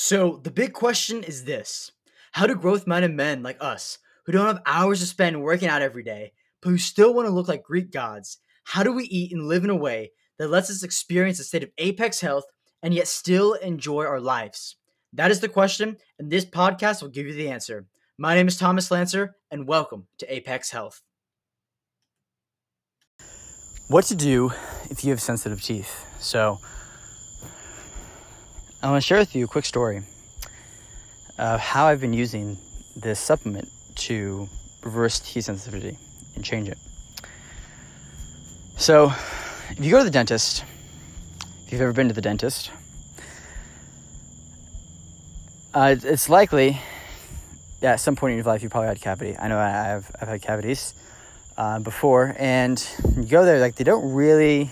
So, the big question is this How do growth minded men like us, who don't have hours to spend working out every day, but who still want to look like Greek gods, how do we eat and live in a way that lets us experience a state of apex health and yet still enjoy our lives? That is the question, and this podcast will give you the answer. My name is Thomas Lancer, and welcome to Apex Health. What to do if you have sensitive teeth? So, I want to share with you a quick story of how I've been using this supplement to reverse teeth sensitivity and change it. So, if you go to the dentist, if you've ever been to the dentist, uh, it's likely that at some point in your life you probably had cavity. I know I have I've had cavities uh, before, and you go there like they don't really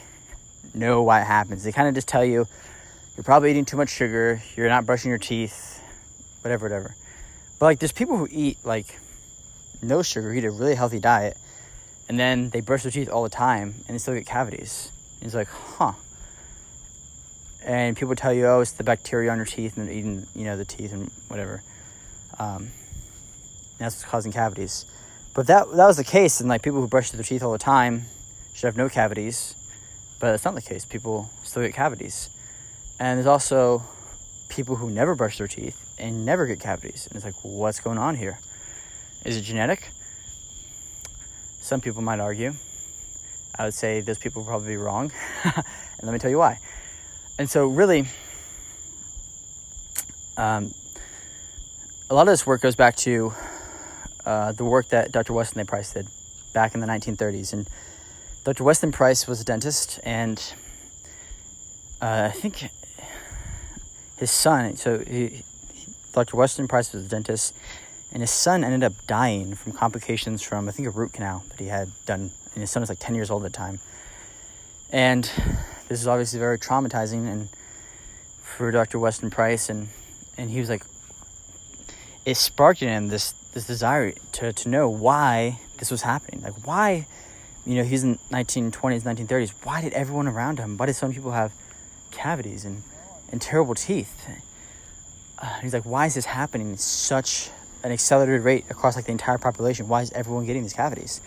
know why it happens. They kind of just tell you you're probably eating too much sugar, you're not brushing your teeth, whatever, whatever. But like there's people who eat like no sugar, eat a really healthy diet, and then they brush their teeth all the time and they still get cavities. And it's like, huh. And people tell you, oh, it's the bacteria on your teeth and eating, you know, the teeth and whatever. Um, that's what's causing cavities. But that that was the case, and like people who brush their teeth all the time should have no cavities. But that's not the case. People still get cavities. And there's also people who never brush their teeth and never get cavities. And it's like, what's going on here? Is it genetic? Some people might argue. I would say those people will probably wrong. and let me tell you why. And so, really, um, a lot of this work goes back to uh, the work that Dr. Weston A. Price did back in the 1930s. And Dr. Weston Price was a dentist, and uh, I think his son, so he, Dr. Weston Price was a dentist, and his son ended up dying from complications from I think a root canal that he had done, and his son was like ten years old at the time. And this is obviously very traumatizing, and for Dr. Weston Price, and and he was like, it sparked in him this this desire to to know why this was happening, like why, you know, he's in 1920s, 1930s. Why did everyone around him? Why did some people have cavities and and terrible teeth? Uh, he's like, why is this happening in such an accelerated rate across like the entire population? Why is everyone getting these cavities?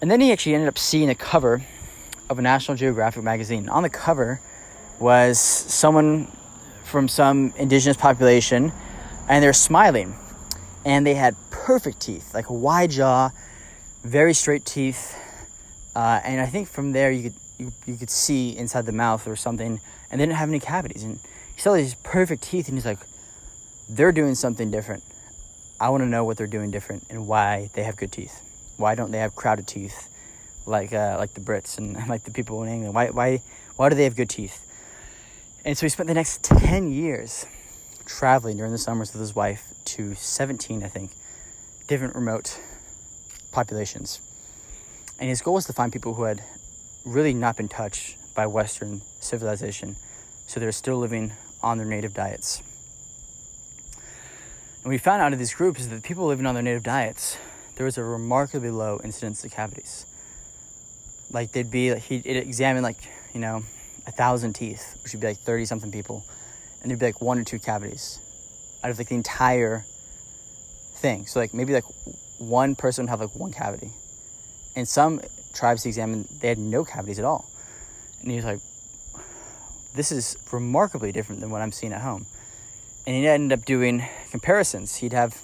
And then he actually ended up seeing a cover of a National Geographic magazine. On the cover was someone from some indigenous population, and they're smiling, and they had perfect teeth, like a wide jaw, very straight teeth, uh, and I think from there you could you, you could see inside the mouth or something, and they didn't have any cavities. And he saw these perfect teeth, and he's like, they're doing something different. I want to know what they're doing different and why they have good teeth. Why don't they have crowded teeth like uh, like the Brits and like the people in England? Why why why do they have good teeth? And so he spent the next ten years traveling during the summers with his wife to seventeen, I think, different remote populations. And his goal was to find people who had really not been touched by Western civilization, so they're still living on their native diets. And we found out of these groups that people living on their native diets, there was a remarkably low incidence of cavities. Like they'd be, like, he'd examine like, you know, a thousand teeth, which would be like 30 something people, and there'd be like one or two cavities out of like the entire thing. So like maybe like one person would have like one cavity. And some tribes he examined, they had no cavities at all. And he was like, this is remarkably different than what I'm seeing at home. And he ended up doing comparisons. He'd have,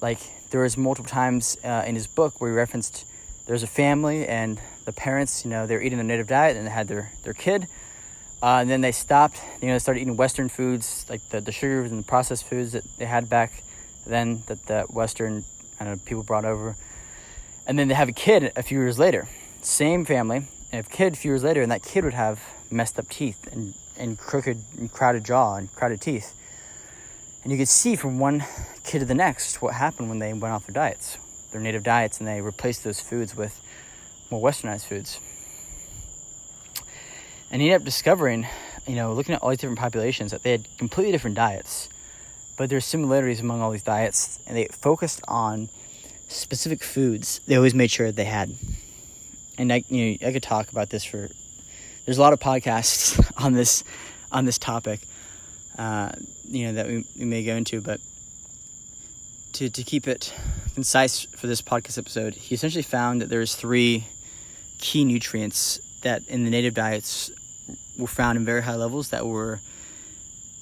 like, there was multiple times uh, in his book where he referenced there's a family and the parents, you know, they're eating a native diet and they had their, their kid. Uh, and then they stopped, you know, they started eating Western foods, like the, the sugars and the processed foods that they had back then that the Western I know, people brought over and then they have a kid a few years later. Same family, and a kid a few years later, and that kid would have messed up teeth and, and crooked and crowded jaw and crowded teeth. And you could see from one kid to the next what happened when they went off their diets, their native diets, and they replaced those foods with more westernized foods. And he ended up discovering, you know, looking at all these different populations, that they had completely different diets, but there's similarities among all these diets, and they focused on specific foods they always made sure they had. And I, you know, I could talk about this for. There's a lot of podcasts on this on this topic, uh, you know, that we, we may go into, but to, to keep it concise for this podcast episode, he essentially found that there's three key nutrients that in the native diets were found in very high levels that were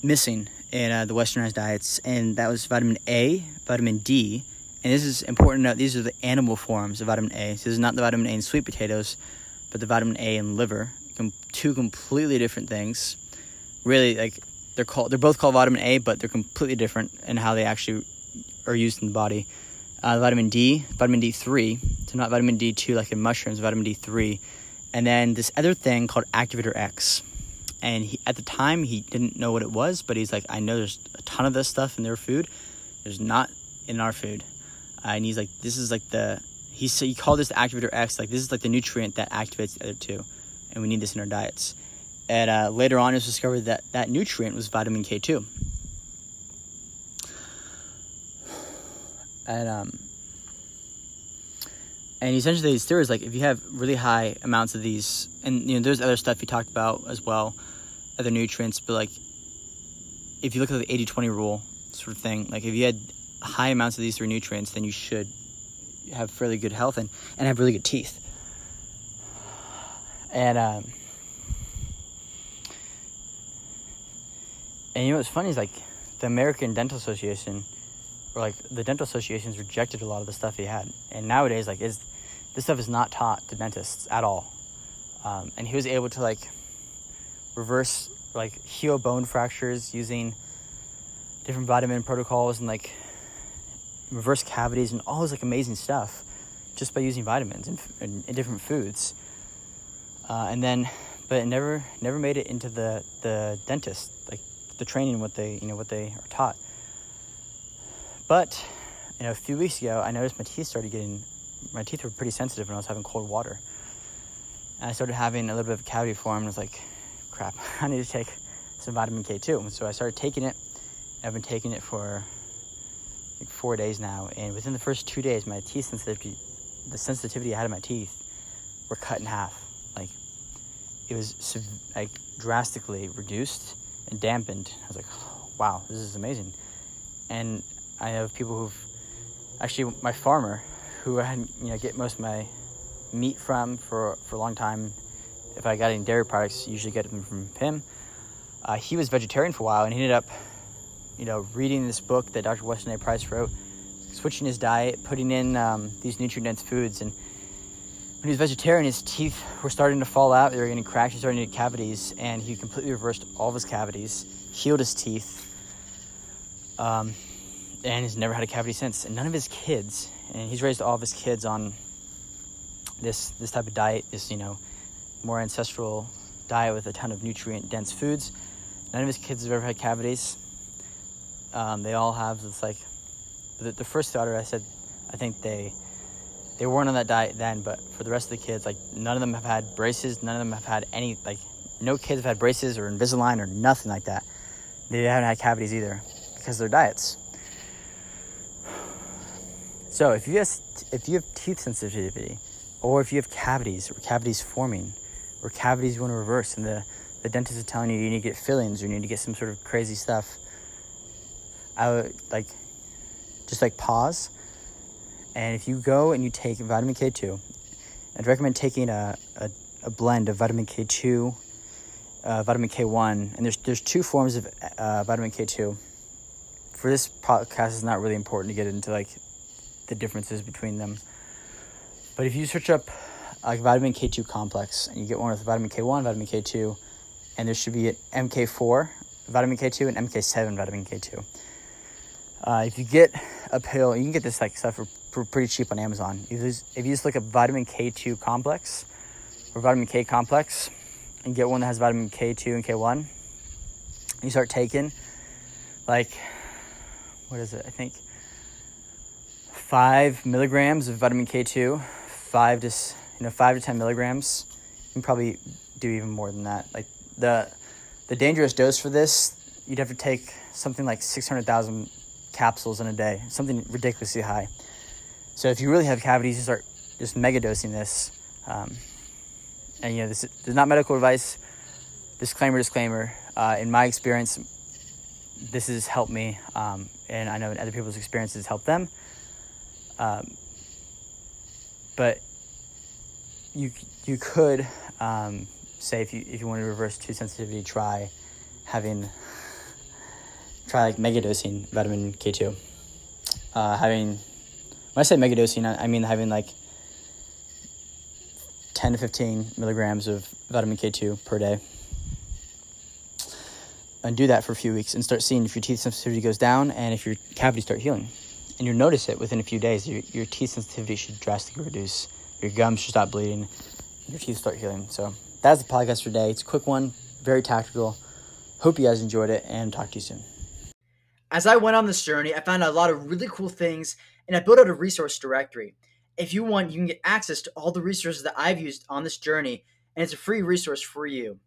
missing in uh, the westernized diets, and that was vitamin A, vitamin D, and this is important to note. These are the animal forms of vitamin A. So this is not the vitamin A in sweet potatoes, but the vitamin A in liver. Two completely different things. Really, like they're called. They're both called vitamin A, but they're completely different in how they actually are used in the body. Uh, vitamin D, vitamin D3. So not vitamin D2 like in mushrooms, vitamin D3, and then this other thing called activator X. And he, at the time, he didn't know what it was, but he's like, I know there's a ton of this stuff in their food. There's not in our food. Uh, and he's like, this is like the he so he called this the activator X. Like this is like the nutrient that activates the other two, and we need this in our diets. And uh, later on, it was discovered that that nutrient was vitamin K two. And um, and essentially these theories like if you have really high amounts of these, and you know there's other stuff he talked about as well, other nutrients, but like if you look at the 80-20 rule sort of thing, like if you had high amounts of these three nutrients, then you should have fairly good health and, and have really good teeth. And um, and you know what's funny is like the American Dental Association, or like the dental associations rejected a lot of the stuff he had. And nowadays, like is this stuff is not taught to dentists at all. Um, and he was able to like reverse like heal bone fractures using different vitamin protocols and like reverse cavities and all this like amazing stuff just by using vitamins and, and, and different foods. Uh, and then, but it never never made it into the the dentist like the training what they you know what they are taught. But you know, a few weeks ago, I noticed my teeth started getting my teeth were pretty sensitive when I was having cold water. And I started having a little bit of cavity form, and I was like, crap, I need to take some vitamin K2. So I started taking it. I've been taking it for like four days now, and within the first two days, my teeth sensitivity, the sensitivity I had in my teeth, were cut in half. Like it was like drastically reduced and dampened. I was like, wow, this is amazing. And I have people who've actually my farmer, who I had you know get most of my meat from for for a long time. If I got any dairy products, usually get them from him. Uh, he was vegetarian for a while, and he ended up you know, reading this book that Dr. Weston A. Price wrote, switching his diet, putting in um, these nutrient-dense foods, and when he was vegetarian, his teeth were starting to fall out. They were getting cracked. He started to get cavities, and he completely reversed all of his cavities, healed his teeth, um, and he's never had a cavity since. And none of his kids, and he's raised all of his kids on this this type of diet, this you know, more ancestral diet with a ton of nutrient-dense foods. None of his kids have ever had cavities. Um, they all have this like the, the first daughter. I said, I think they they weren't on that diet then, but for the rest of the kids, like none of them have had braces. None of them have had any like no kids have had braces or Invisalign or nothing like that. They haven't had cavities either because of their diets. So if you have if you have teeth sensitivity, or if you have cavities or cavities forming, or cavities you want to reverse, and the the dentist is telling you you need to get fillings or you need to get some sort of crazy stuff I would like just like pause. And if you go and you take vitamin K2, I'd recommend taking a, a, a blend of vitamin K2, uh, vitamin K1, and there's there's two forms of uh, vitamin K2. For this podcast, it's not really important to get into like the differences between them. But if you search up like vitamin K2 complex and you get one with vitamin K1, vitamin K2, and there should be an MK4 vitamin K2 and MK7 vitamin K2. Uh, if you get a pill, you can get this like stuff for, for pretty cheap on Amazon. If you, just, if you just look up vitamin K2 complex or vitamin K complex and get one that has vitamin K2 and K1, you start taking like, what is it? I think five milligrams of vitamin K2, five to, you know, five to 10 milligrams. You can probably do even more than that. Like the, the dangerous dose for this, you'd have to take something like 600,000 capsules in a day, something ridiculously high. So if you really have cavities, you start just mega dosing this. Um, and you know, this, is not medical advice. Disclaimer, disclaimer. Uh, in my experience, this has helped me, um, and I know in other people's experiences help them. Um, but you you could um, say if you if you want to reverse tooth sensitivity, try having try like megadosing vitamin K two. Uh, having when I say megadosing, I, I mean having like ten to fifteen milligrams of vitamin K two per day and do that for a few weeks and start seeing if your teeth sensitivity goes down and if your cavities start healing. And you'll notice it within a few days. Your, your teeth sensitivity should drastically reduce. Your gums should stop bleeding. Your teeth start healing. So that's the podcast for today. It's a quick one, very tactical. Hope you guys enjoyed it and talk to you soon. As I went on this journey, I found a lot of really cool things and I built out a resource directory. If you want, you can get access to all the resources that I've used on this journey, and it's a free resource for you.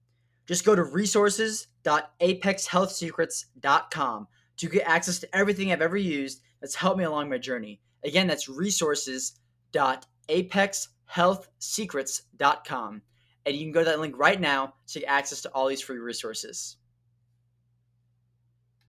Just go to resources.apexhealthsecrets.com to get access to everything I've ever used that's helped me along my journey. Again, that's resources.apexhealthsecrets.com. And you can go to that link right now to get access to all these free resources.